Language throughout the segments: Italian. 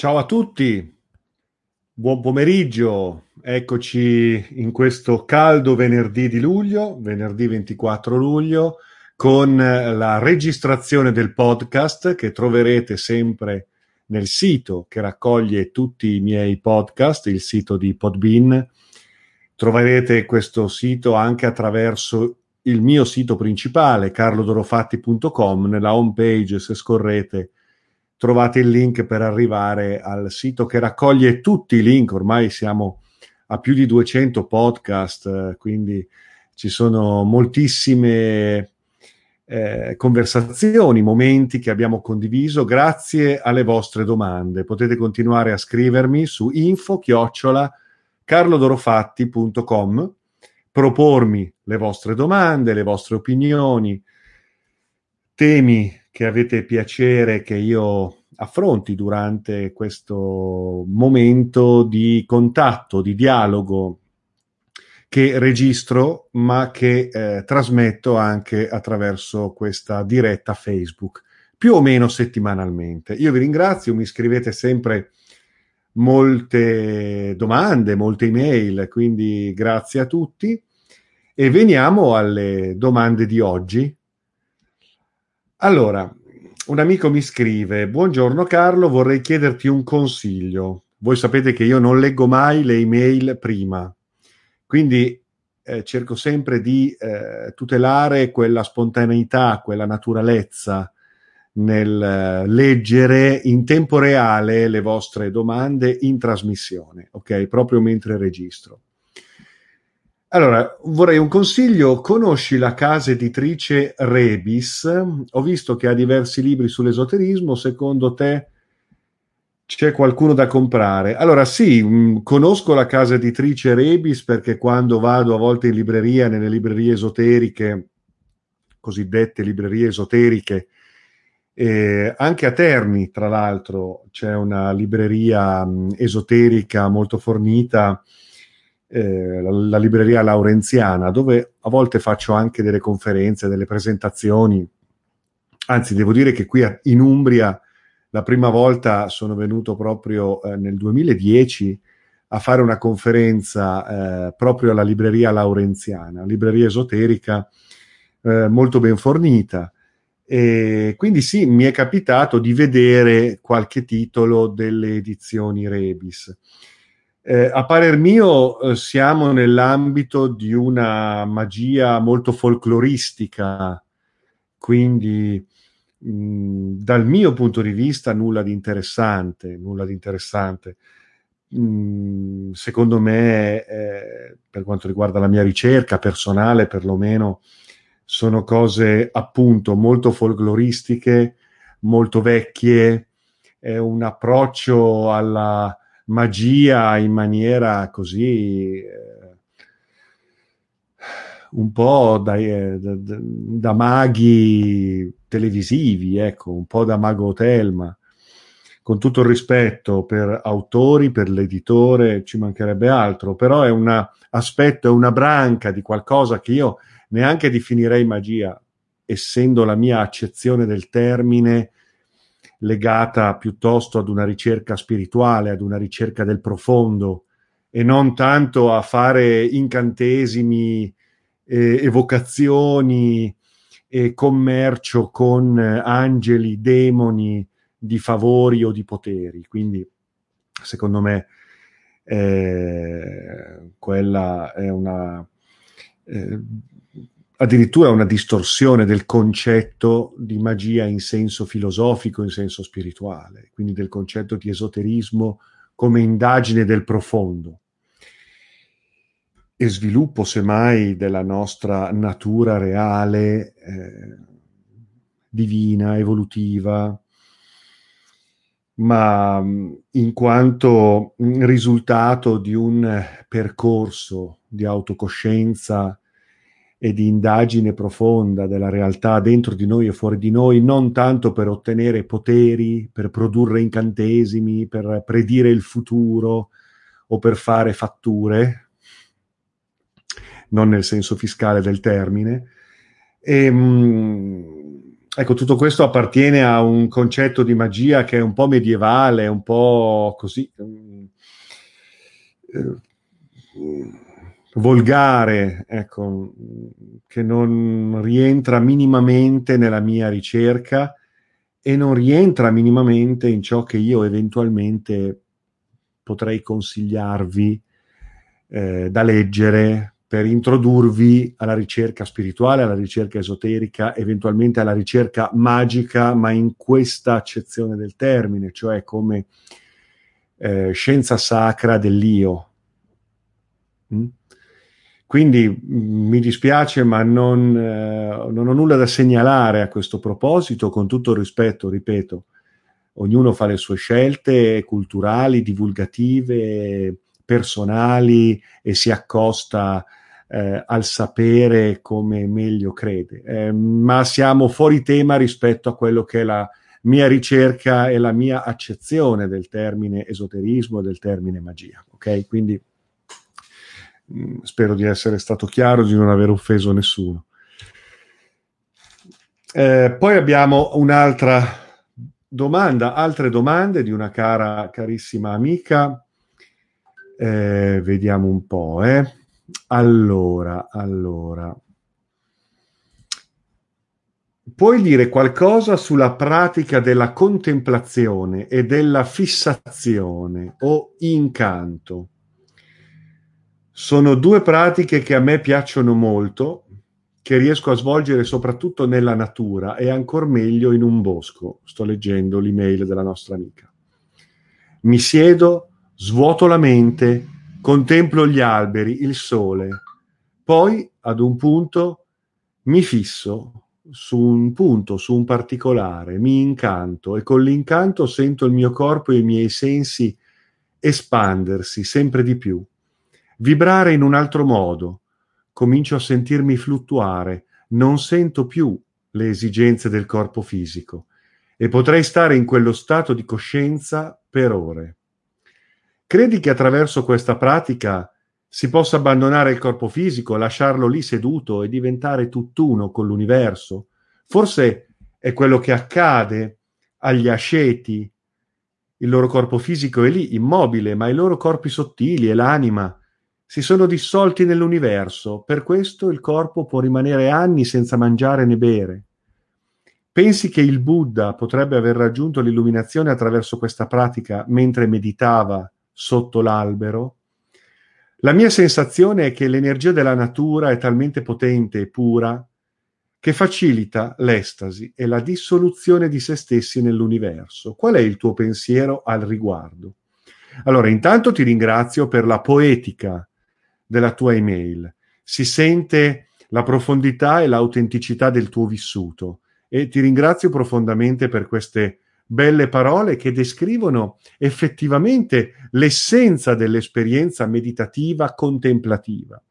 Ciao a tutti, buon pomeriggio. Eccoci in questo caldo venerdì di luglio, venerdì 24 luglio, con la registrazione del podcast che troverete sempre nel sito che raccoglie tutti i miei podcast, il sito di Podbean. Troverete questo sito anche attraverso il mio sito principale, carlodorofatti.com, nella home page, se scorrete, trovate il link per arrivare al sito che raccoglie tutti i link, ormai siamo a più di 200 podcast, quindi ci sono moltissime eh, conversazioni, momenti che abbiamo condiviso grazie alle vostre domande. Potete continuare a scrivermi su info chiocciola carlodorofatti.com, propormi le vostre domande, le vostre opinioni, temi che avete piacere che io affronti durante questo momento di contatto, di dialogo che registro ma che eh, trasmetto anche attraverso questa diretta Facebook, più o meno settimanalmente. Io vi ringrazio, mi scrivete sempre molte domande, molte email, quindi grazie a tutti. E veniamo alle domande di oggi. Allora, un amico mi scrive: Buongiorno Carlo, vorrei chiederti un consiglio. Voi sapete che io non leggo mai le email prima, quindi eh, cerco sempre di eh, tutelare quella spontaneità, quella naturalezza nel eh, leggere in tempo reale le vostre domande in trasmissione, ok? Proprio mentre registro. Allora, vorrei un consiglio. Conosci la casa editrice Rebis? Ho visto che ha diversi libri sull'esoterismo. Secondo te c'è qualcuno da comprare? Allora, sì, mm, conosco la casa editrice Rebis perché quando vado a volte in libreria, nelle librerie esoteriche, cosiddette librerie esoteriche, eh, anche a Terni, tra l'altro, c'è una libreria mh, mm, esoterica molto fornita eh, la, la, libreria laurenziana, dove a volte faccio anche delle conferenze, delle presentazioni. Anzi, devo dire che qui in Umbria la prima volta sono venuto proprio eh, nel 2010 a fare una conferenza eh, proprio alla libreria laurenziana, libreria esoterica eh, molto ben fornita. E quindi sì, mi è capitato di vedere qualche titolo delle edizioni Rebis. Eh, a parer mio eh, siamo nell'ambito di una magia molto folcloristica, quindi mh, dal mio punto di vista nulla di interessante, nulla di interessante. Secondo me, eh, per quanto riguarda la mia ricerca personale, perlomeno, sono cose appunto molto folcloristiche, molto vecchie, è un approccio alla magia in maniera così eh, un po' da, eh, da, da, maghi televisivi, ecco, un po' da mago Telma. Con tutto il rispetto per autori, per l'editore, ci mancherebbe altro, però è un aspetto, è una branca di qualcosa che io neanche definirei magia, essendo la mia accezione del termine legata piuttosto ad una ricerca spirituale, ad una ricerca del profondo e non tanto a fare incantesimi, eh, evocazioni e commercio con angeli, demoni di favori o di poteri. Quindi, secondo me, eh, quella è una eh, addirittura una distorsione del concetto di magia in senso filosofico, in senso spirituale, quindi del concetto di esoterismo come indagine del profondo. E sviluppo semmai della nostra natura reale, eh, divina, evolutiva, ma in quanto risultato di un percorso di autocoscienza e di indagine profonda della realtà dentro di noi e fuori di noi, non tanto per ottenere poteri, per produrre incantesimi, per predire il futuro o per fare fatture, non nel senso fiscale del termine, e, ehm, ecco, tutto questo appartiene a un concetto di magia che è un po' medievale, un po' così eh, volgare, ecco, che non rientra minimamente nella mia ricerca e non rientra minimamente in ciò che io eventualmente potrei consigliarvi eh, da leggere per introdurvi alla ricerca spirituale, alla ricerca esoterica, eventualmente alla ricerca magica, ma in questa accezione del termine, cioè come eh, scienza sacra dell'io. Mm? Quindi mm, mi dispiace, ma non, eh, non, ho nulla da segnalare a questo proposito, con tutto il rispetto, ripeto, ognuno fa le sue scelte culturali, divulgative, personali e si accosta eh, al sapere come meglio crede, eh, ma siamo fuori tema rispetto a quello che è la mia ricerca e la mia accezione del termine esoterismo e del termine magia. Ok? Quindi spero di essere stato chiaro, di non aver offeso nessuno. Eh, poi abbiamo un'altra domanda, altre domande di una cara, carissima amica. Eh, vediamo un po', eh. Allora, allora. Puoi dire qualcosa sulla pratica della contemplazione e della fissazione o incanto? Sono due pratiche che a me piacciono molto, che riesco a svolgere soprattutto nella natura e ancora meglio in un bosco. Sto leggendo l'email della nostra amica. Mi siedo, svuoto la mente, contemplo gli alberi, il sole, poi ad un punto mi fisso su un punto, su un particolare, mi incanto e con l'incanto sento il mio corpo e i miei sensi espandersi sempre di più, vibrare in un altro modo, comincio a sentirmi fluttuare, non sento più le esigenze del corpo fisico e potrei stare in quello stato di coscienza per ore. Credi che attraverso questa pratica si possa abbandonare il corpo fisico, lasciarlo lì seduto e diventare tutt'uno con l'universo? Forse è quello che accade agli asceti. Il loro corpo fisico è lì, immobile, ma i loro corpi sottili e l'anima si sono dissolti nell'universo. Per questo il corpo può rimanere anni senza mangiare né bere. Pensi che il Buddha potrebbe aver raggiunto l'illuminazione attraverso questa pratica mentre meditava sotto l'albero, la mia sensazione è che l'energia della natura è talmente potente e pura che facilita l'estasi e la dissoluzione di se stessi nell'universo. Qual è il tuo pensiero al riguardo? Allora, intanto ti ringrazio per la poetica della tua email. Si sente la profondità e l'autenticità del tuo vissuto e ti ringrazio profondamente per queste belle parole che descrivono effettivamente l'essenza dell'esperienza meditativa contemplativa.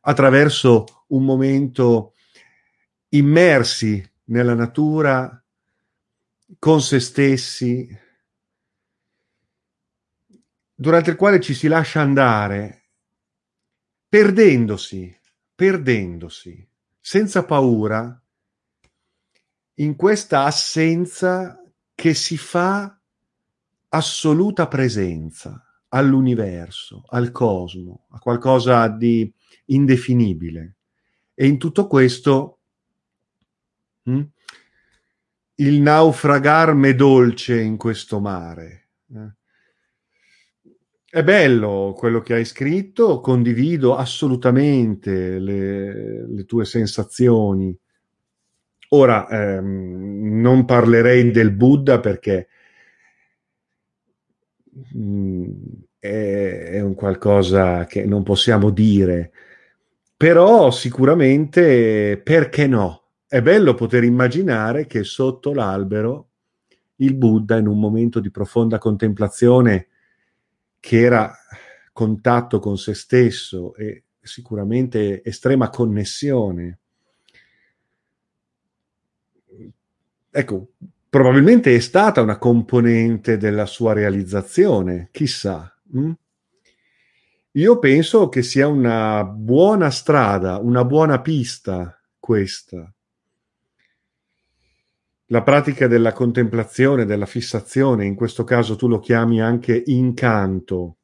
Attraverso un momento immersi nella natura, con se stessi, durante il quale ci si lascia andare, perdendosi, perdendosi, senza paura, in questa assenza che si fa assoluta presenza all'universo, al cosmo, a qualcosa di indefinibile. E in tutto questo hm, il naufragar m'è dolce in questo mare. Eh. È bello quello che hai scritto, condivido assolutamente le, le tue sensazioni Ora, ehm, non parlerei del Buddha perché mh, mm, è, è, un qualcosa che non possiamo dire, però sicuramente perché no? È bello poter immaginare che sotto l'albero il Buddha, in un momento di profonda contemplazione, che era contatto con se stesso e sicuramente estrema connessione ecco, probabilmente è stata una componente della sua realizzazione, chissà. Hm? Io penso che sia una buona strada, una buona pista questa. La pratica della contemplazione, della fissazione, in questo caso tu lo chiami anche incanto,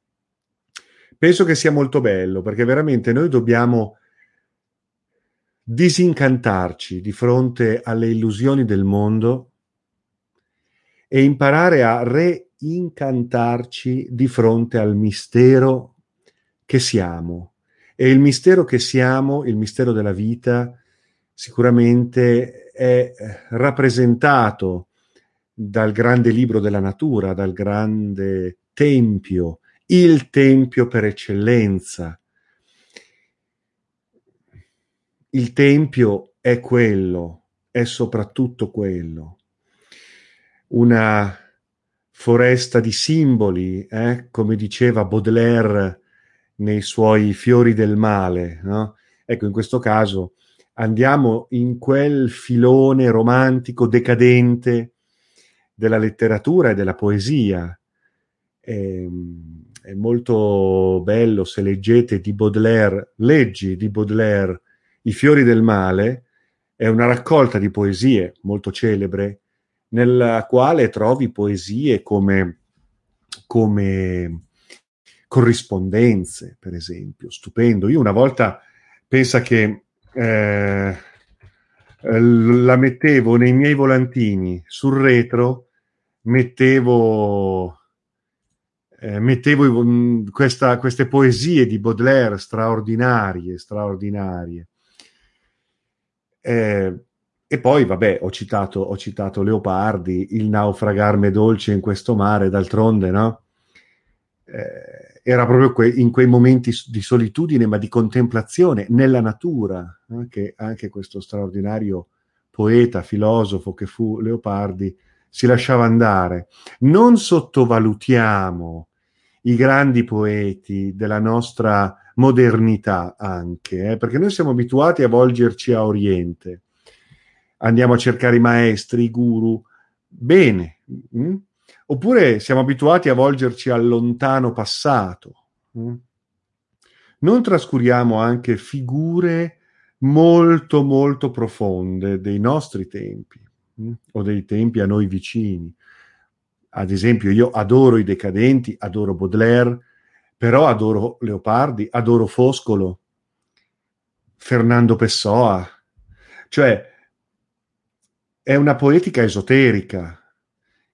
penso che sia molto bello perché veramente noi dobbiamo disincantarci di fronte alle illusioni del mondo e imparare a reincantarci di fronte al mistero che siamo. E il mistero che siamo, il mistero della vita, sicuramente è rappresentato dal grande libro della natura, dal grande tempio, il tempio per eccellenza. Il tempio è quello, è soprattutto quello. Una foresta di simboli, eh? come diceva Baudelaire nei suoi fiori del male. No? Ecco, in questo caso andiamo in quel filone romantico decadente della letteratura e della poesia. È, ehm, è molto bello se leggete di Baudelaire, leggi di Baudelaire I fiori del male, è una raccolta di poesie molto celebre, nella quale trovi poesie come, come corrispondenze, per esempio, stupendo. Io una volta pensa che eh, la mettevo nei miei volantini sul retro, mettevo, eh, mettevo mm, questa, queste poesie di Baudelaire straordinarie, straordinarie. Eh, e poi, vabbè, ho citato, ho citato Leopardi, il naufragarme dolce in questo mare, d'altronde, no? Eh, era proprio que- in quei momenti di solitudine, ma di contemplazione nella natura, eh, che anche questo straordinario poeta, filosofo che fu Leopardi, si lasciava andare. Non sottovalutiamo i grandi poeti della nostra modernità anche, eh, perché noi siamo abituati a volgerci a Oriente. Andiamo a cercare i maestri, i guru. Bene, mh? Oppure siamo abituati a volgerci al lontano passato. Mm? Non trascuriamo anche figure molto, molto profonde dei nostri tempi mm? o dei tempi a noi vicini. Ad esempio, io adoro i decadenti, adoro Baudelaire, però adoro Leopardi, adoro Foscolo, Fernando Pessoa. Cioè, è una poetica esoterica,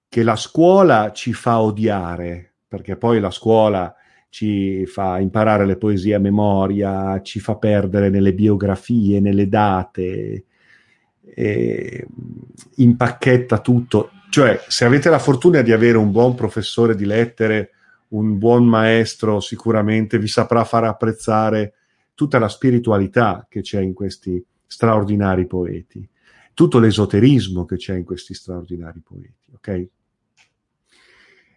che la scuola ci fa odiare, perché poi la scuola ci fa imparare le poesie a memoria, ci fa perdere nelle biografie, nelle date, impacchetta tutto. Cioè, se avete la fortuna di avere un buon professore di lettere, un buon maestro, sicuramente vi saprà far apprezzare tutta la spiritualità che c'è in questi straordinari poeti, tutto l'esoterismo che c'è in questi straordinari poeti, ok?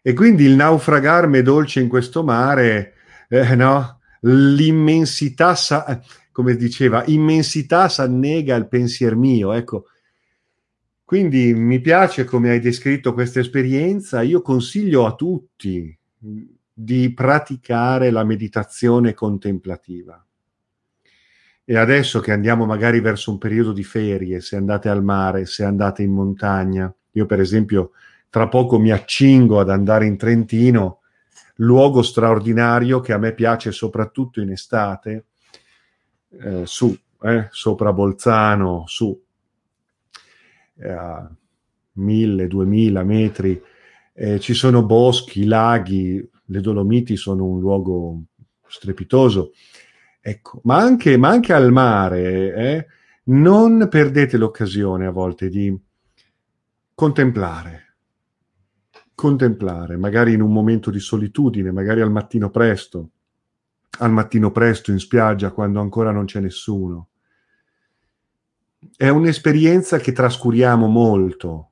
E quindi il naufragarmi dolce in questo mare, eh, no? l'immensità, sa- come diceva, immensità s'annega il pensier mio, ecco. Quindi mi piace come hai descritto questa esperienza, io consiglio a tutti di praticare la meditazione contemplativa. E adesso che andiamo magari verso un periodo di ferie, se andate al mare, se andate in montagna, io per esempio tra poco mi accingo ad andare in Trentino, luogo straordinario che a me piace soprattutto in estate, eh, su, eh, sopra Bolzano, su, eh, a mille, duemila metri, eh, ci sono boschi, laghi, le Dolomiti sono un luogo strepitoso, ecco, ma anche, ma anche al mare, eh, non perdete l'occasione a volte di contemplare, contemplare, magari in un momento di solitudine, magari al mattino presto, al mattino presto in spiaggia quando ancora non c'è nessuno. È un'esperienza che trascuriamo molto.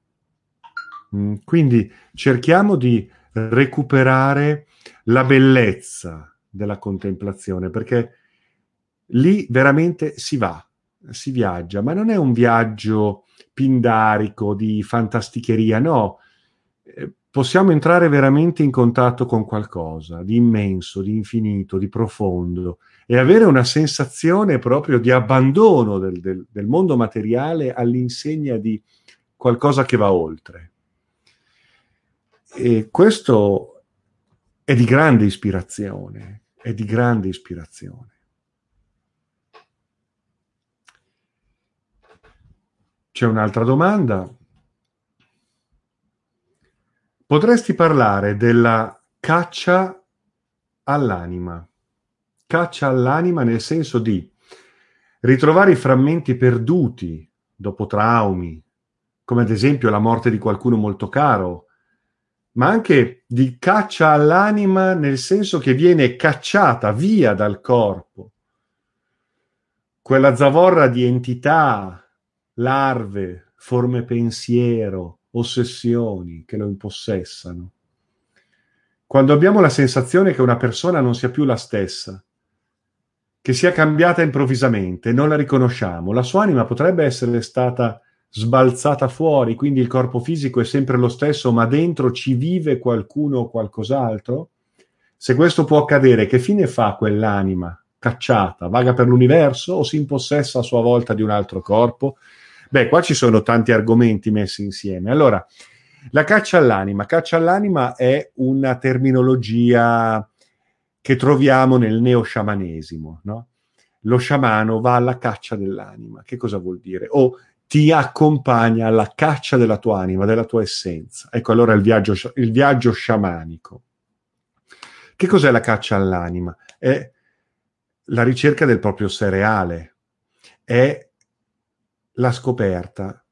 Mm, quindi cerchiamo di recuperare la bellezza della contemplazione, perché lì veramente si va, si viaggia, ma non è un viaggio pindarico di fantasticheria, no, eh, possiamo entrare veramente in contatto con qualcosa di immenso, di infinito, di profondo e avere una sensazione proprio di abbandono del, del, del mondo materiale all'insegna di qualcosa che va oltre. E questo è di grande ispirazione, è di grande ispirazione. C'è un'altra domanda. Potresti parlare della caccia all'anima? Caccia all'anima nel senso di ritrovare i frammenti perduti dopo traumi, come ad esempio la morte di qualcuno molto caro, ma anche di caccia all'anima nel senso che viene cacciata via dal corpo. Quella zavorra di entità, larve, forme pensiero, ossessioni che lo impossessano. Quando abbiamo la sensazione che una persona non sia più la stessa, che sia cambiata improvvisamente, non la riconosciamo, la sua anima potrebbe essere stata sbalzata fuori, quindi il corpo fisico è sempre lo stesso, ma dentro ci vive qualcuno o qualcos'altro? Se questo può accadere, che fine fa quell'anima cacciata? Vaga per l'universo o si impossessa a sua volta di un altro corpo? Beh, qua ci sono tanti argomenti messi insieme. Allora, la caccia all'anima. Caccia all'anima è una terminologia che troviamo nel neosciamanesimo, no? Lo sciamano va alla caccia dell'anima. Che cosa vuol dire? O ti accompagna alla caccia della tua anima, della tua essenza. Ecco allora il viaggio, il viaggio sciamanico. Che cos'è la caccia all'anima? È la ricerca del proprio sé reale, è la scoperta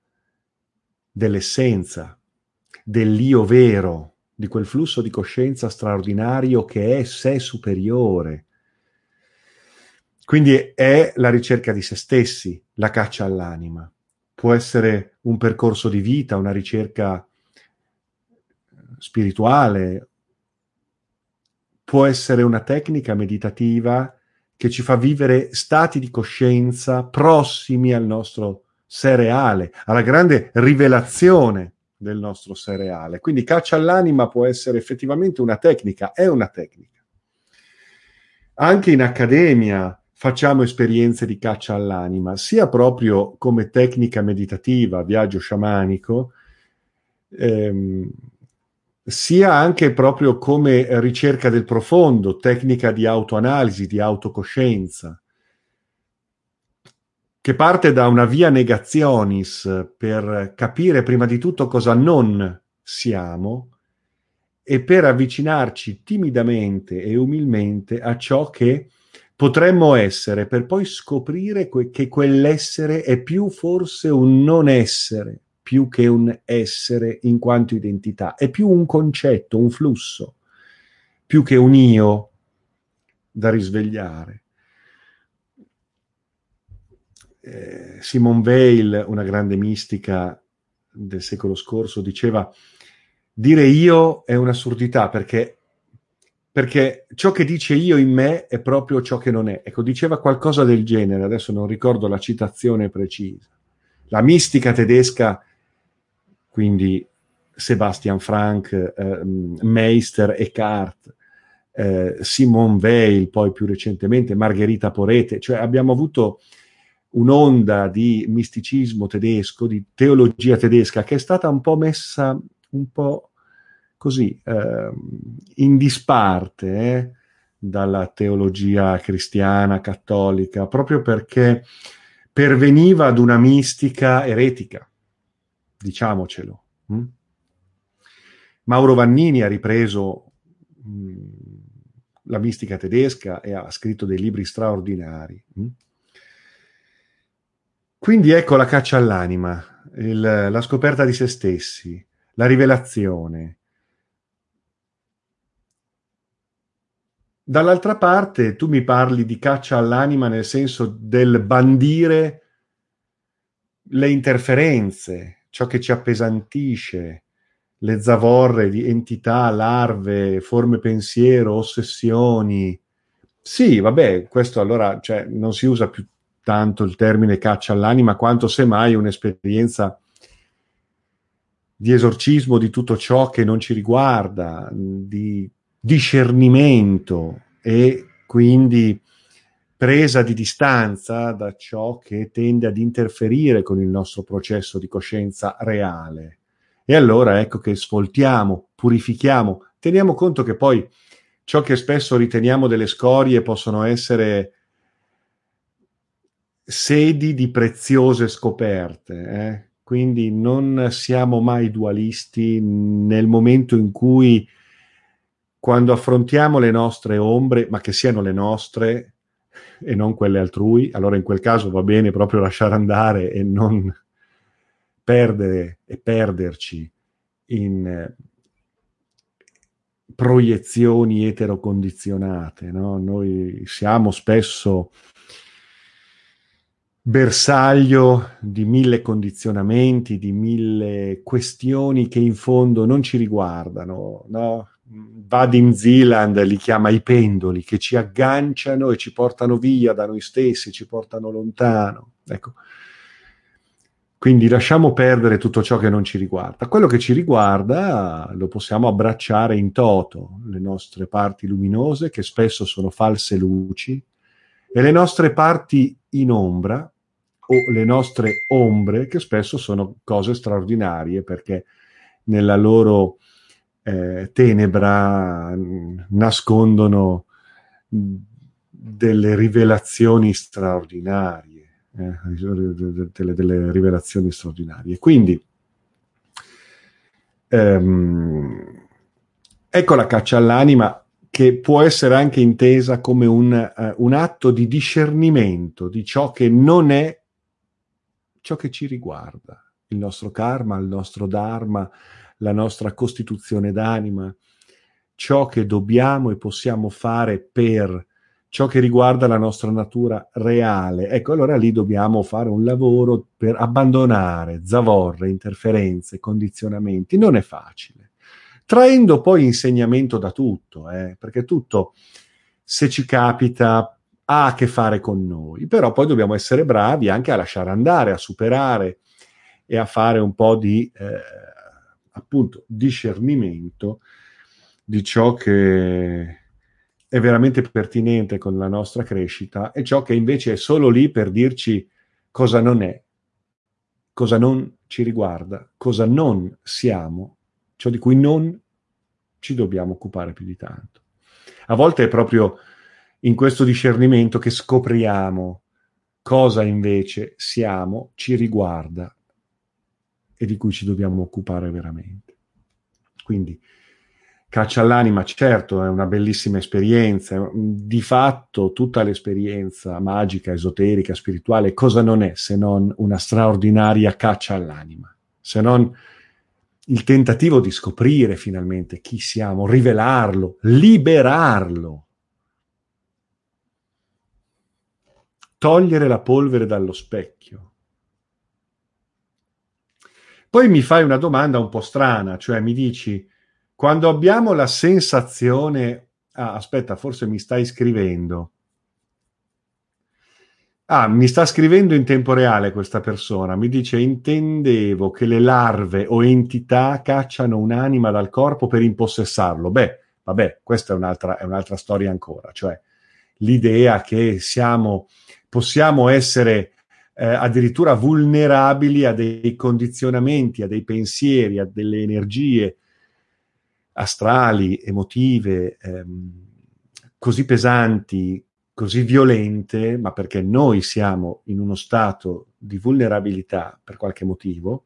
dell'essenza, dell'io vero, di quel flusso di coscienza straordinario che è sé superiore. Quindi è la ricerca di se stessi, la caccia all'anima. Può essere un percorso di vita, una ricerca spirituale, può essere una tecnica meditativa che ci fa vivere stati di coscienza prossimi al nostro sé reale, alla grande rivelazione del nostro sé reale. Quindi caccia all'anima può essere effettivamente una tecnica, è una tecnica. Anche in accademia facciamo esperienze di caccia all'anima, sia proprio come tecnica meditativa, viaggio sciamanico, ehm, sia anche proprio come ricerca del profondo, tecnica di autoanalisi, di autocoscienza che parte da una via negazionis per capire prima di tutto cosa non siamo e per avvicinarci timidamente e umilmente a ciò che potremmo essere, per poi scoprire que- che quell'essere è più forse un non essere, più che un essere in quanto identità, è più un concetto, un flusso, più che un io da risvegliare eh, Simone Weil, una grande mistica del secolo scorso, diceva dire io è un'assurdità perché, perché ciò che dice io in me è proprio ciò che non è. Ecco, diceva qualcosa del genere, adesso non ricordo la citazione precisa. La mistica tedesca, quindi Sebastian Frank, eh, Meister, Eckhart, eh, Simone Weil, poi più recentemente Margherita Porete, cioè abbiamo avuto un'onda di misticismo tedesco, di teologia tedesca, che è stata un po' messa un po' così eh, in disparte eh, dalla teologia cristiana, cattolica, proprio perché perveniva ad una mistica eretica, diciamocelo. Hm? Mauro Vannini ha ripreso mh, hm, la mistica tedesca e ha scritto dei libri straordinari. Hm? Quindi ecco la caccia all'anima, il, la scoperta di se stessi, la rivelazione. Dall'altra parte tu mi parli di caccia all'anima nel senso del bandire le interferenze, ciò che ci appesantisce, le zavorre di entità, larve, forme pensiero, ossessioni. Sì, vabbè, questo allora cioè, non si usa più tanto il termine caccia all'anima, quanto semmai un'esperienza di esorcismo di tutto ciò che non ci riguarda, di discernimento e quindi presa di distanza da ciò che tende ad interferire con il nostro processo di coscienza reale. E allora ecco che sfoltiamo, purifichiamo, teniamo conto che poi ciò che spesso riteniamo delle scorie possono essere sedi di preziose scoperte. Eh? Quindi non siamo mai dualisti nel momento in cui, quando affrontiamo le nostre ombre, ma che siano le nostre, e non quelle altrui, allora in quel caso va bene proprio lasciare andare e non perdere e perderci in eh, proiezioni eterocondizionate. No? Noi siamo spesso bersaglio di mille condizionamenti, di mille questioni che in fondo non ci riguardano. No? Vadim Zealand li chiama i pendoli che ci agganciano e ci portano via da noi stessi, ci portano lontano. Ecco. Quindi lasciamo perdere tutto ciò che non ci riguarda. Quello che ci riguarda lo possiamo abbracciare in toto, le nostre parti luminose, che spesso sono false luci, e le nostre parti in ombra, o le nostre ombre, che spesso sono cose straordinarie, perché nella loro eh, tenebra nascondono delle rivelazioni straordinarie, eh, delle, delle, rivelazioni straordinarie. Quindi, ehm, ecco la caccia all'anima che può essere anche intesa come un, uh, un atto di discernimento di ciò che non è ciò che ci riguarda, il nostro karma, il nostro dharma, la nostra costituzione d'anima, ciò che dobbiamo e possiamo fare per ciò che riguarda la nostra natura reale. Ecco, allora lì dobbiamo fare un lavoro per abbandonare zavorre, interferenze, condizionamenti. Non è facile. Traendo poi insegnamento da tutto, eh, perché tutto, se ci capita, ha a che fare con noi, però poi dobbiamo essere bravi anche a lasciare andare, a superare e a fare un po' di eh, appunto discernimento di ciò che è veramente pertinente con la nostra crescita e ciò che invece è solo lì per dirci cosa non è, cosa non ci riguarda, cosa non siamo, ciò di cui non ci dobbiamo occupare più di tanto. A volte è proprio in questo discernimento che scopriamo cosa invece siamo, ci riguarda e di cui ci dobbiamo occupare veramente. Quindi, caccia all'anima, certo, è una bellissima esperienza, di fatto tutta l'esperienza magica, esoterica, spirituale, cosa non è se non una straordinaria caccia all'anima, se non il tentativo di scoprire finalmente chi siamo, rivelarlo, liberarlo. Togliere la polvere dallo specchio. Poi mi fai una domanda un po' strana, cioè mi dici, quando abbiamo la sensazione... Ah, aspetta, forse mi stai scrivendo. Ah, mi sta scrivendo in tempo reale questa persona. Mi dice: Intendevo che le larve o entità cacciano un'anima dal corpo per impossessarlo. Beh, vabbè, questa è un'altra, è un'altra storia ancora. Cioè, l'idea che siamo, possiamo essere eh, addirittura vulnerabili a dei condizionamenti, a dei pensieri, a delle energie astrali, emotive, ehm, così pesanti, così violente, ma perché noi siamo in uno stato di vulnerabilità per qualche motivo,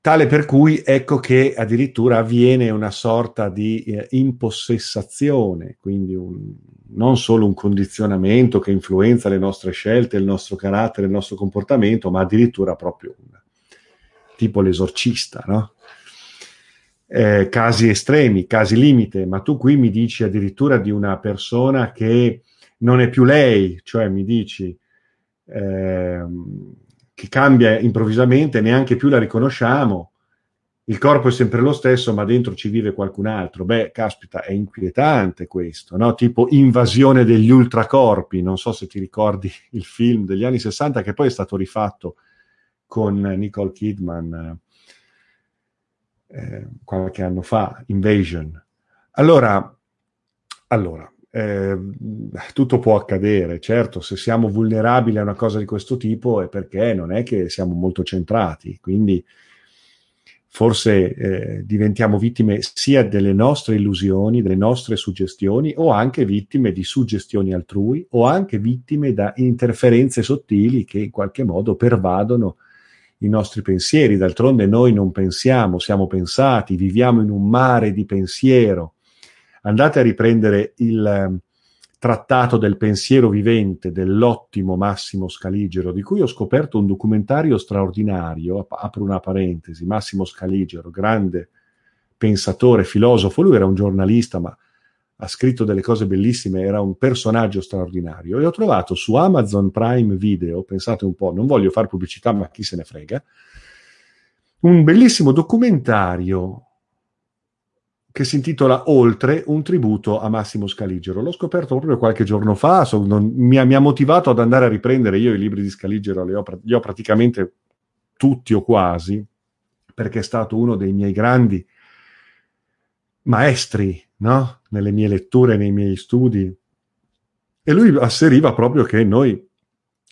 tale per cui ecco che addirittura avviene una sorta di eh, impossessazione, quindi un, non solo un condizionamento che influenza le nostre scelte, il nostro carattere, il nostro comportamento, ma addirittura proprio un, tipo l'esorcista, no? Eh, casi estremi, casi limite, ma tu qui mi dici addirittura di una persona che non è più lei, cioè mi dici eh, che cambia improvvisamente, neanche più la riconosciamo, il corpo è sempre lo stesso, ma dentro ci vive qualcun altro. Beh, caspita, è inquietante questo, no? Tipo invasione degli ultracorpi. Non so se ti ricordi il film degli anni 60 che poi è stato rifatto con Nicole Kidman eh, qualche anno fa, Invasion. Allora, allora eh, tutto può accadere. Certo, se siamo vulnerabili a una cosa di questo tipo è perché non è che siamo molto centrati, quindi forse eh, diventiamo vittime sia delle nostre illusioni, delle nostre suggestioni, o anche vittime di suggestioni altrui, o anche vittime da interferenze sottili che in qualche modo pervadono i nostri pensieri. D'altronde noi non pensiamo, siamo pensati, viviamo in un mare di pensiero. Andate a riprendere il trattato del pensiero vivente dell'ottimo Massimo Scaligero, di cui ho scoperto un documentario straordinario, apro una parentesi, Massimo Scaligero, grande pensatore, filosofo, lui era un giornalista, ma ha scritto delle cose bellissime, era un personaggio straordinario e ho trovato su Amazon Prime Video, pensate un po', non voglio fare pubblicità, ma chi se ne frega, un bellissimo documentario che si intitola Oltre, un tributo a Massimo Scaligero. L'ho scoperto proprio qualche giorno fa, so, non, mi, mi, ha motivato ad andare a riprendere io i libri di Scaligero, li ho, li ho praticamente tutti o quasi, perché è stato uno dei miei grandi maestri, no? Nelle mie letture, nei miei studi. E lui asseriva proprio che noi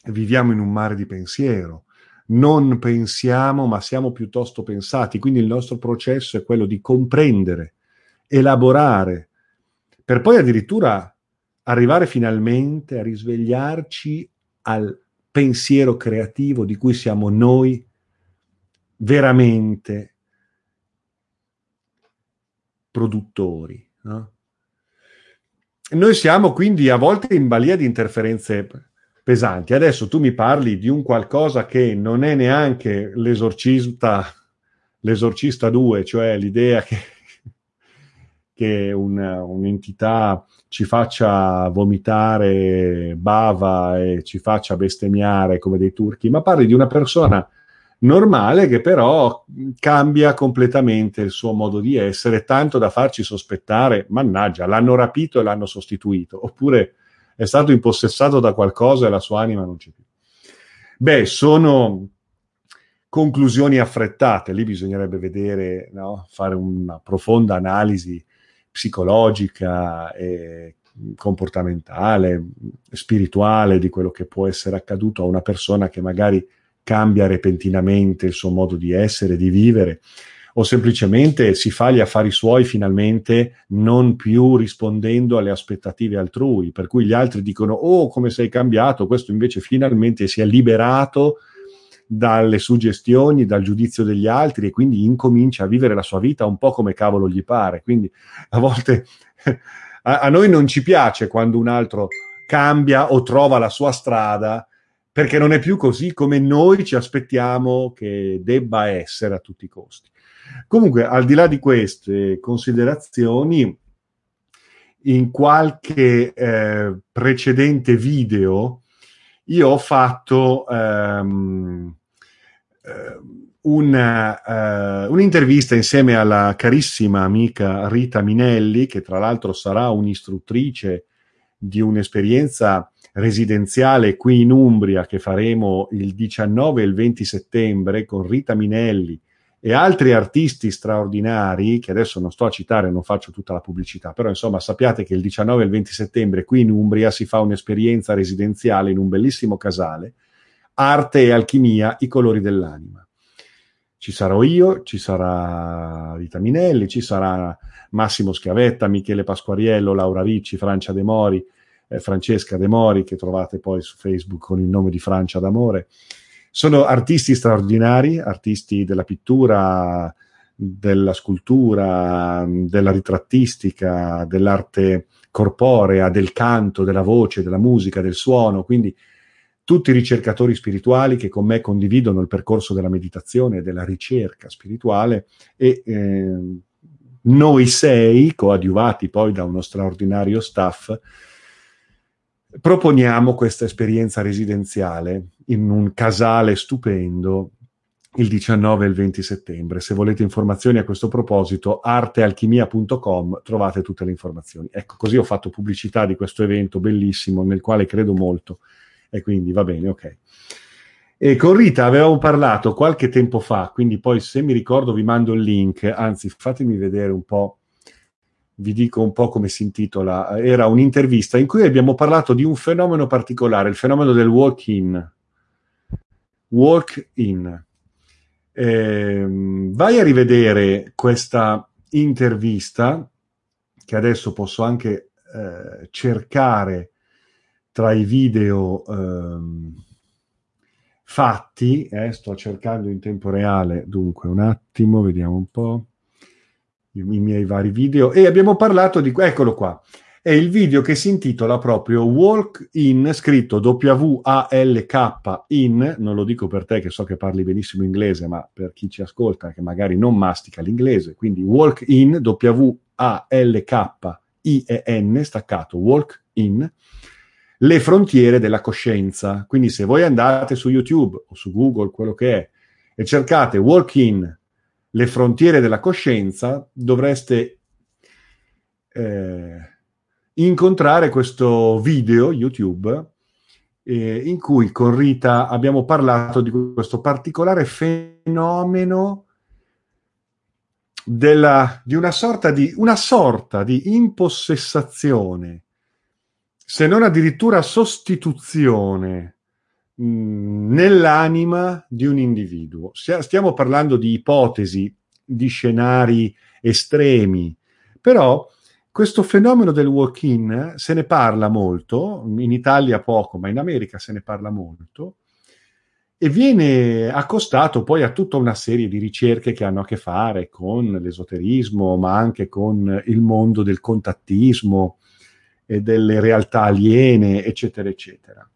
viviamo in un mare di pensiero, non pensiamo, ma siamo piuttosto pensati. Quindi il nostro processo è quello di comprendere elaborare, per poi addirittura arrivare finalmente a risvegliarci al pensiero creativo di cui siamo noi veramente produttori. No? Noi siamo quindi a volte in balia di interferenze pesanti. Adesso tu mi parli di un qualcosa che non è neanche l'esorcista, l'esorcista 2, cioè l'idea che che un, un'entità ci faccia vomitare bava e ci faccia bestemmiare come dei turchi, ma parli di una persona normale che però cambia completamente il suo modo di essere, tanto da farci sospettare, mannaggia, l'hanno rapito e l'hanno sostituito, oppure è stato impossessato da qualcosa e la sua anima non c'è più. Beh, sono conclusioni affrettate, lì bisognerebbe vedere, no? fare una profonda analisi psicologica e comportamentale, spirituale di quello che può essere accaduto a una persona che magari cambia repentinamente il suo modo di essere, di vivere, o semplicemente si fa gli affari suoi finalmente non più rispondendo alle aspettative altrui, per cui gli altri dicono oh come sei cambiato, questo invece finalmente si è liberato dalle suggestioni, dal giudizio degli altri e quindi incomincia a vivere la sua vita un po' come cavolo gli pare. Quindi a volte a, a noi non ci piace quando un altro cambia o trova la sua strada perché non è più così come noi ci aspettiamo che debba essere a tutti i costi. Comunque, al di là di queste considerazioni, in qualche eh, precedente video io ho fatto ehm, eh, una, uh, un'intervista insieme alla carissima amica Rita Minelli, che tra l'altro sarà un'istruttrice di un'esperienza residenziale qui in Umbria che faremo il 19 e il 20 settembre con Rita Minelli e altri artisti straordinari, che adesso non sto a citare, non faccio tutta la pubblicità, però insomma sappiate che il 19 e il 20 settembre qui in Umbria si fa un'esperienza residenziale in un bellissimo casale, arte e alchimia, i colori dell'anima. Ci sarò io, ci sarà Rita Minelli, ci sarà Massimo Schiavetta, Michele Pasquariello, Laura Ricci, Francia De Mori, eh, Francesca De Mori, che trovate poi su Facebook con il nome di Francia d'Amore. Sono artisti straordinari, artisti della pittura, della scultura, della ritrattistica, dell'arte corporea, del canto, della voce, della musica, del suono, quindi tutti i ricercatori spirituali che con me condividono il percorso della meditazione e della ricerca spirituale e eh, noi sei, coadiuvati poi da uno straordinario staff, proponiamo questa esperienza residenziale in un casale stupendo il 19 e il 20 settembre. Se volete informazioni a questo proposito, artealchimia.com trovate tutte le informazioni. Ecco, così ho fatto pubblicità di questo evento bellissimo nel quale credo molto e quindi va bene, ok. E con Rita avevamo parlato qualche tempo fa, quindi poi se mi ricordo vi mando il link, anzi fatemi vedere un po' vi dico un po' come si intitola. Era un'intervista in cui abbiamo parlato di un fenomeno particolare, il fenomeno del walk-in. Walk-in. Eh, vai a rivedere questa intervista, che adesso posso anche eh, cercare tra i video eh, fatti, eh, sto cercando in tempo reale, dunque un attimo, vediamo un po' i, i miei vari video. E abbiamo parlato di, eccolo qua, è il video che si intitola proprio Walk In, scritto W-A-L-K in, non lo dico per te che so che parli benissimo inglese, ma per chi ci ascolta che magari non mastica l'inglese, quindi Walk In, W-A-L-K-I-E-N, staccato, Walk In, le frontiere della coscienza. Quindi se voi andate su YouTube o su Google, quello che è, e cercate Walk In, le frontiere della coscienza, dovreste... Eh, incontrare questo video YouTube eh, in cui con Rita abbiamo parlato di questo particolare fenomeno della, di una sorta di, una sorta di impossessazione, se non addirittura sostituzione mm, nell'anima di un individuo. Stiamo parlando di ipotesi, di scenari estremi, però questo fenomeno del walk-in se ne parla molto, in Italia poco, ma in America se ne parla molto, e viene accostato poi a tutta una serie di ricerche che hanno a che fare con l'esoterismo, ma anche con il mondo del contattismo e delle realtà aliene, eccetera, eccetera.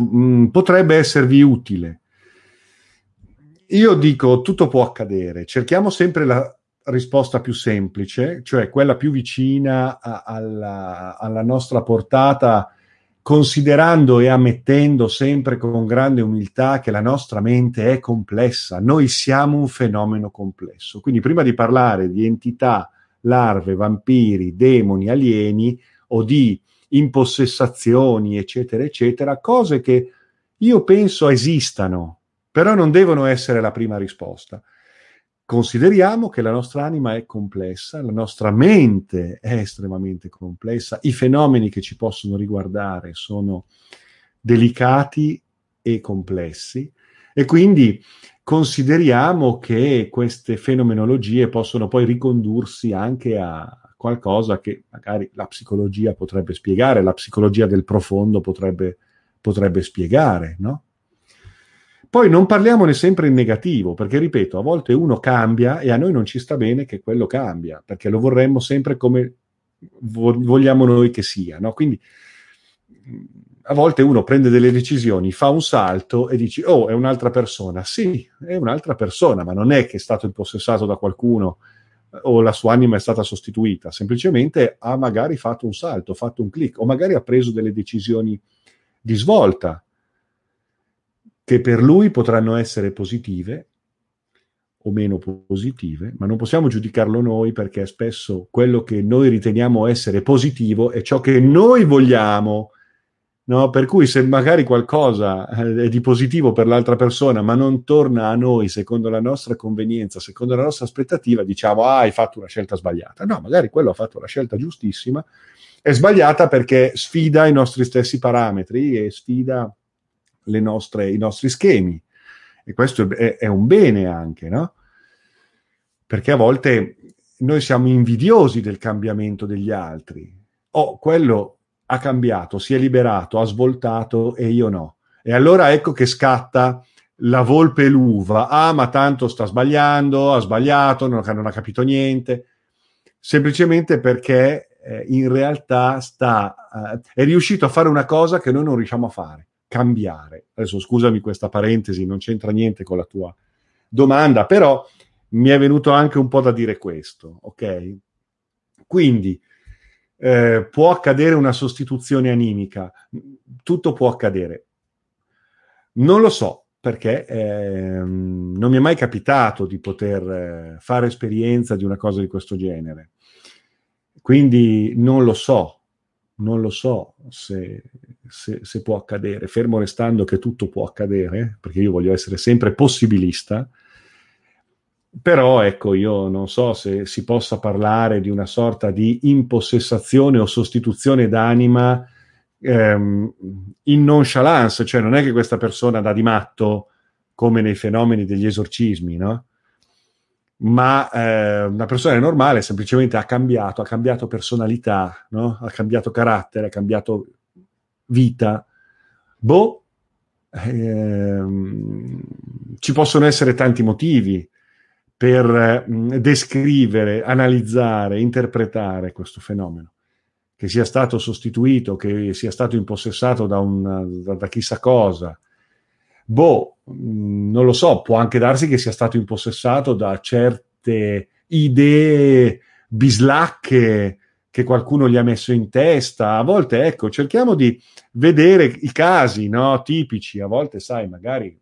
Mm, potrebbe esservi utile. Io dico, tutto può accadere, cerchiamo sempre la, risposta più semplice, cioè quella più vicina a, alla, alla, nostra portata, considerando e ammettendo sempre con grande umiltà che la nostra mente è complessa, noi siamo un fenomeno complesso. Quindi prima di parlare di entità, larve, vampiri, demoni, alieni o di impossessazioni, eccetera, eccetera, cose che io penso esistano, però non devono essere la prima risposta. Consideriamo che la nostra anima è complessa, la nostra mente è estremamente complessa, i fenomeni che ci possono riguardare sono delicati e complessi e quindi consideriamo che queste fenomenologie possono poi ricondursi anche a qualcosa che magari la psicologia potrebbe spiegare, la psicologia del profondo potrebbe, potrebbe spiegare, no? Poi non parliamone sempre in negativo, perché ripeto, a volte uno cambia e a noi non ci sta bene che quello cambia, perché lo vorremmo sempre come vogliamo noi che sia. No? Quindi a volte uno prende delle decisioni, fa un salto e dici, oh, è un'altra persona. Sì, è un'altra persona, ma non è che è stato impossessato da qualcuno o la sua anima è stata sostituita, semplicemente ha magari fatto un salto, fatto un click o magari ha preso delle decisioni di svolta che per lui potranno essere positive o meno positive, ma non possiamo giudicarlo noi perché spesso quello che noi riteniamo essere positivo è ciò che noi vogliamo. No? Per cui se magari qualcosa eh, è di positivo per l'altra persona, ma non torna a noi secondo la nostra convenienza, secondo la nostra aspettativa, diciamo, ah, hai fatto una scelta sbagliata. No, magari quello ha fatto la scelta giustissima, è sbagliata perché sfida i nostri stessi parametri e sfida nostre, i nostri schemi. E questo è, è un bene anche, no? Perché a volte noi siamo invidiosi del cambiamento degli altri. Oh, quello ha cambiato, si è liberato, ha svoltato e io no. E allora ecco che scatta la volpe e l'uva. Ah, ma tanto sta sbagliando, ha sbagliato, non, non ha capito niente. Semplicemente perché eh, in realtà sta, eh, è riuscito a fare una cosa che noi non riusciamo a fare cambiare. Adesso scusami questa parentesi, non c'entra niente con la tua domanda, però mi è venuto anche un po' da dire questo, ok? Quindi eh, può accadere una sostituzione animica, tutto può accadere. Non lo so perché eh, non mi è mai capitato di poter eh, fare esperienza di una cosa di questo genere. Quindi non lo so, non lo so se, se, se, può accadere, fermo restando che tutto può accadere, perché io voglio essere sempre possibilista, però ecco, io non so se si possa parlare di una sorta di impossessazione o sostituzione d'anima ehm, in nonchalance, cioè non è che questa persona dà di matto come nei fenomeni degli esorcismi, no? Ma eh, una persona normale semplicemente ha cambiato, ha cambiato personalità, no? ha cambiato carattere, ha cambiato vita. Boh, ehm, ci possono essere tanti motivi per mh, descrivere, analizzare, interpretare questo fenomeno che sia stato sostituito, che sia stato impossessato da, un, da, da chissà cosa. Boh, non lo so, può anche darsi che sia stato impossessato da certe idee bislacche che qualcuno gli ha messo in testa. A volte, ecco, cerchiamo di vedere i casi no, tipici. A volte, sai, magari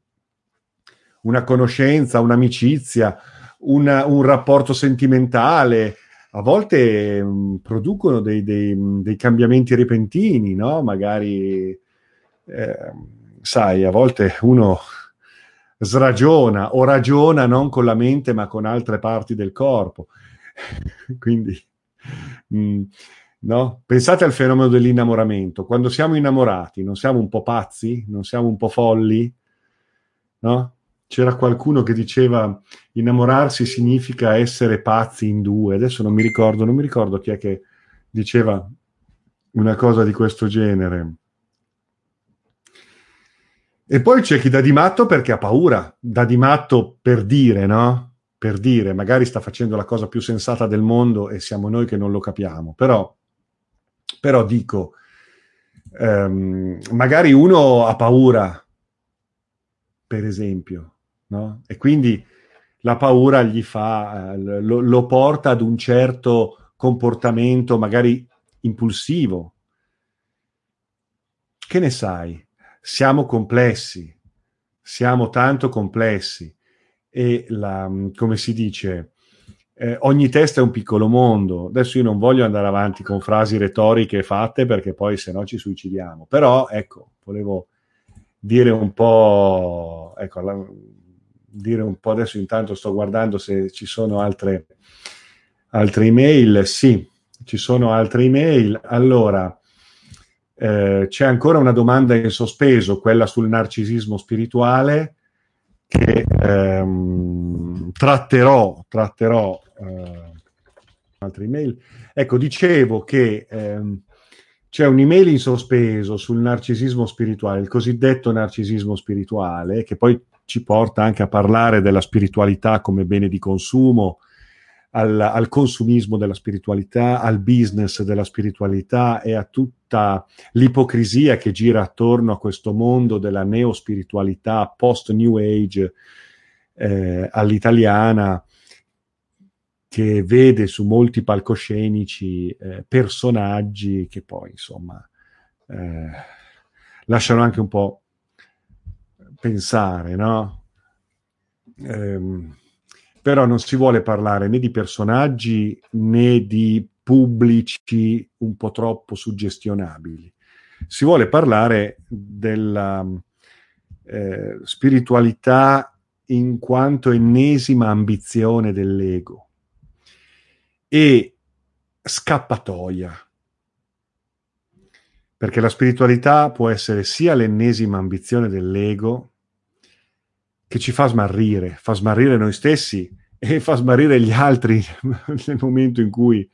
una conoscenza, un'amicizia, una, un rapporto sentimentale, a volte mh, mm, producono dei, dei, dei, cambiamenti repentini, no? Magari, eh, sai, a volte uno sragiona o ragiona non con la mente ma con altre parti del corpo. Quindi, mh, mm, no? Pensate al fenomeno dell'innamoramento. Quando siamo innamorati, non siamo un po' pazzi? Non siamo un po' folli? No? C'era qualcuno che diceva innamorarsi significa essere pazzi in due. Adesso non mi ricordo, non mi ricordo chi è che diceva una cosa di questo genere. E poi c'è chi dà di matto perché ha paura, dà di matto per dire, no? Per dire, magari sta facendo la cosa più sensata del mondo e siamo noi che non lo capiamo. Però, però dico, ehm, magari uno ha paura, per esempio, no? E quindi la paura gli fa, eh, lo, lo porta ad un certo comportamento magari impulsivo. Che ne sai? Siamo complessi, siamo tanto complessi e la, come si dice, eh, ogni testa è un piccolo mondo. Adesso io non voglio andare avanti con frasi retoriche fatte perché poi se no ci suicidiamo. Però ecco, volevo dire un po', ecco, la, dire un po' adesso intanto sto guardando se ci sono altre, altre email. Sì, ci sono altre email. Allora, eh, c'è ancora una domanda in sospeso, quella sul narcisismo spirituale, che ehm, tratterò, tratterò eh, altre email. Ecco, dicevo che ehm, c'è un'email in sospeso sul narcisismo spirituale, il cosiddetto narcisismo spirituale, che poi ci porta anche a parlare della spiritualità come bene di consumo, al, al, consumismo della spiritualità, al business della spiritualità e a tutta l'ipocrisia che gira attorno a questo mondo della neospiritualità post-New Age eh, all'italiana che vede su molti palcoscenici eh, personaggi che poi insomma eh, lasciano anche un po' pensare, no? Ehm, però non si vuole parlare né di personaggi né di pubblici un po' troppo suggestionabili. Si vuole parlare della eh, spiritualità in quanto ennesima ambizione dell'ego e scappatoia. Perché la spiritualità può essere sia l'ennesima ambizione dell'ego che ci fa smarrire, fa smarrire noi stessi e fa smarrire gli altri nel momento in cui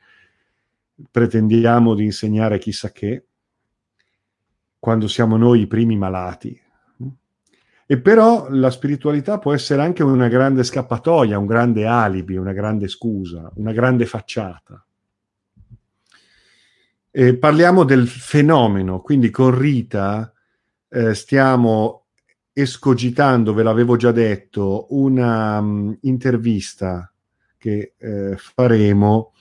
pretendiamo di insegnare chissà che, quando siamo noi i primi malati. E però la spiritualità può essere anche una grande scappatoia, un grande alibi, una grande scusa, una grande facciata. Eh, parliamo del fenomeno, quindi con Rita eh, stiamo escogitando, ve l'avevo già detto, una um, intervista che eh, faremo,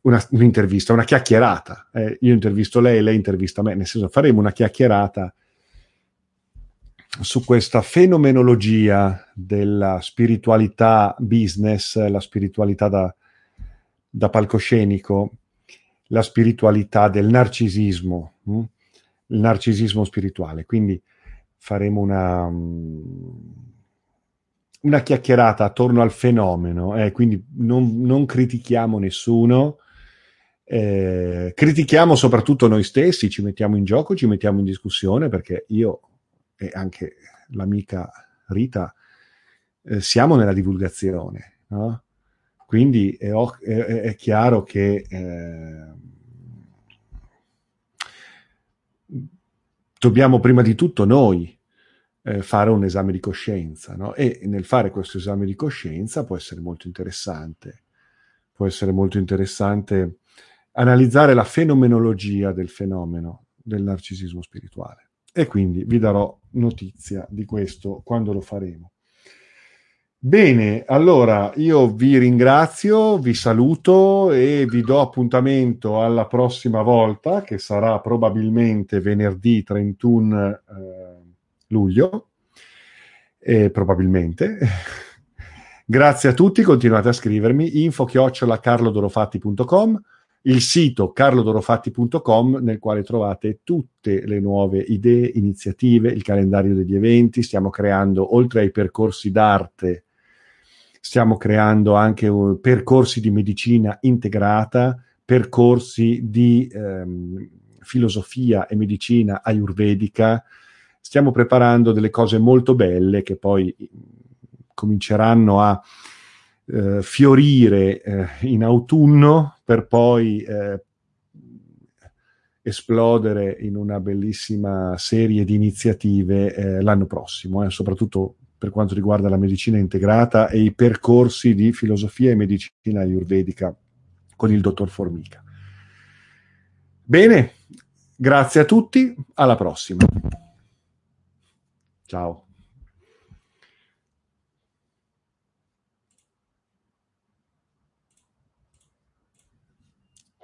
una, un'intervista, una chiacchierata. Eh, io intervisto lei, lei intervista me, nel senso faremo una chiacchierata su questa fenomenologia della spiritualità business, la spiritualità da, da palcoscenico la spiritualità del narcisismo, hm? il narcisismo spirituale. Quindi faremo una, mm, una chiacchierata attorno al fenomeno, eh, quindi non, non, critichiamo nessuno, eh, critichiamo soprattutto noi stessi, ci mettiamo in gioco, ci mettiamo in discussione, perché io e anche l'amica Rita eh, siamo nella divulgazione, no? Quindi è, è, è, chiaro che eh, dobbiamo prima di tutto noi eh, fare un esame di coscienza no? e nel fare questo esame di coscienza può essere molto interessante, può essere molto interessante analizzare la fenomenologia del fenomeno del narcisismo spirituale e quindi vi darò notizia di questo quando lo faremo. Bene, allora io vi ringrazio, vi saluto e vi do appuntamento alla prossima volta, che sarà probabilmente venerdì 31 eh, luglio, eh, probabilmente. Grazie a tutti, continuate a scrivermi, info chiocciola carlodorofatti.com il sito carlodorofatti.com nel quale trovate tutte le nuove idee, iniziative, il calendario degli eventi. Stiamo creando, oltre ai percorsi d'arte, stiamo creando anche uh, percorsi di medicina integrata, percorsi di ehm, filosofia e medicina ayurvedica. Stiamo preparando delle cose molto belle che poi cominceranno a eh, fiorire eh, in autunno per poi eh, esplodere in una bellissima serie di iniziative eh, l'anno prossimo, eh, soprattutto per quanto riguarda la medicina integrata e i percorsi di filosofia e medicina ayurvedica con il dottor Formica. Bene, grazie a tutti, alla prossima. Ciao.